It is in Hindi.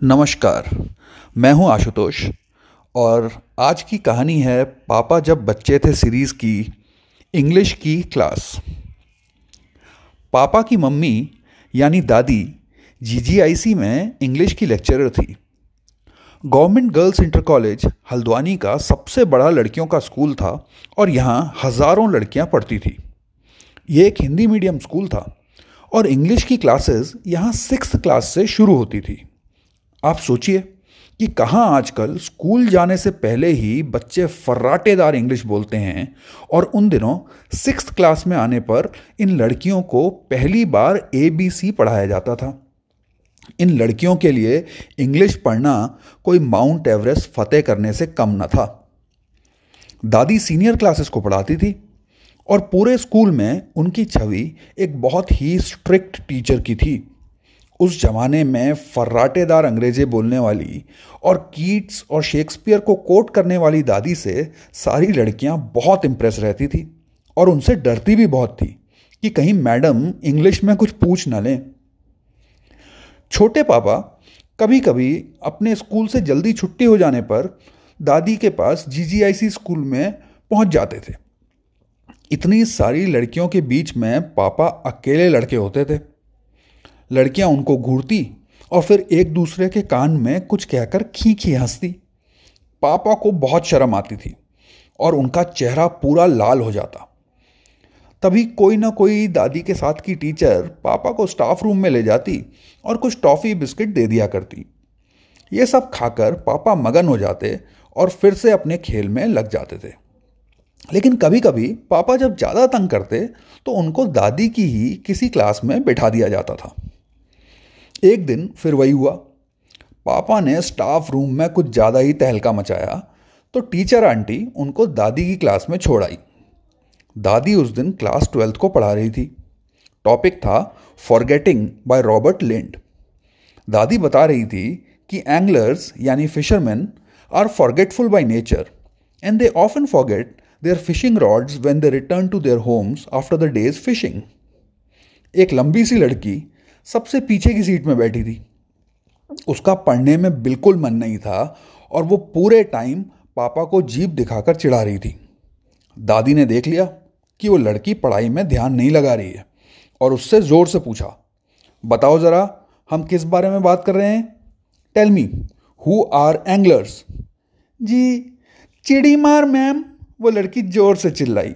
नमस्कार, मैं हूँ आशुतोष और आज की कहानी है पापा जब बच्चे थे सीरीज़ की इंग्लिश की क्लास। पापा की मम्मी यानी दादी जीजीआईसी में इंग्लिश की लेक्चरर थी। Government girls inter college Haldwani का सबसे बड़ा लड़कियों का स्कूल था और यहाँ हज़ारों लड़कियाँ पढ़ती थी। ये एक हिंदी मीडियम स्कूल था और इंग्लिश की क्लासेस यहाँ सिक्स क्लास से शुरू होती थी। आप सोचिए कि कहाँ आजकल स्कूल जाने से पहले ही बच्चे फर्राटेदार इंग्लिश बोलते हैं और उन दिनों सिक्स क्लास में आने पर इन लड़कियों को पहली बार ए बी सी पढ़ाया जाता था। इन लड़कियों के लिए इंग्लिश पढ़ना कोई माउंट एवरेस्ट फतेह करने से कम न था। दादी सीनियर क्लासेस को पढ़ाती थी और पूरे स्कूल में उनकी छवि एक बहुत ही स्ट्रिक्ट टीचर की थी। उस जमाने में फर्राटेदार अंग्रेज़ी बोलने वाली और कीट्स और शेक्सपियर को कोट करने वाली दादी से सारी लड़कियाँ बहुत इंप्रेस रहती थी और उनसे डरती भी बहुत थी कि कहीं मैडम इंग्लिश में कुछ पूछ ना लें। छोटे पापा कभी कभी अपने स्कूल से जल्दी छुट्टी हो जाने पर दादी के पास जीजीआईसी स्कूल में पहुँच जाते थे। इतनी सारी लड़कियों के बीच में पापा अकेले लड़के होते थे। लड़कियाँ उनको घूरती और फिर एक दूसरे के कान में कुछ कहकर खी खी हंसती। पापा को बहुत शर्म आती थी और उनका चेहरा पूरा लाल हो जाता। तभी कोई ना कोई दादी के साथ की टीचर पापा को स्टाफ रूम में ले जाती और कुछ टॉफ़ी, बिस्किट दे दिया करती। ये सब खाकर पापा मगन हो जाते और फिर से अपने खेल में लग जाते थे। लेकिन कभी कभी पापा जब ज़्यादा तंग करते तो उनको दादी की ही किसी क्लास में बैठा दिया जाता था। एक दिन फिर वही हुआ। पापा ने स्टाफ रूम में कुछ ज़्यादा ही तहलका मचाया तो टीचर आंटी उनको दादी की क्लास में छोड़ आई। दादी उस दिन क्लास ट्वेल्थ को पढ़ा रही थी। टॉपिक था फॉरगेटिंग बाय रॉबर्ट लेंड दादी बता रही थी कि एंगलर्स यानी fisherman are forgetful by nature and they often forget their fishing rods when they return to their homes after the day's fishing एक लंबी सी लड़की सबसे पीछे की सीट में बैठी थी। उसका पढ़ने में बिल्कुल मन नहीं था और वो पूरे टाइम पापा को जीप दिखाकर चिढ़ा रही थी। दादी ने देख लिया कि वो लड़की पढ़ाई में ध्यान नहीं लगा रही है और उससे ज़ोर से पूछा, बताओ ज़रा, हम किस बारे में बात कर रहे हैं? Tell me who are anglers जी चिड़ी मार मैम वो लड़की ज़ोर से चिल्लाई।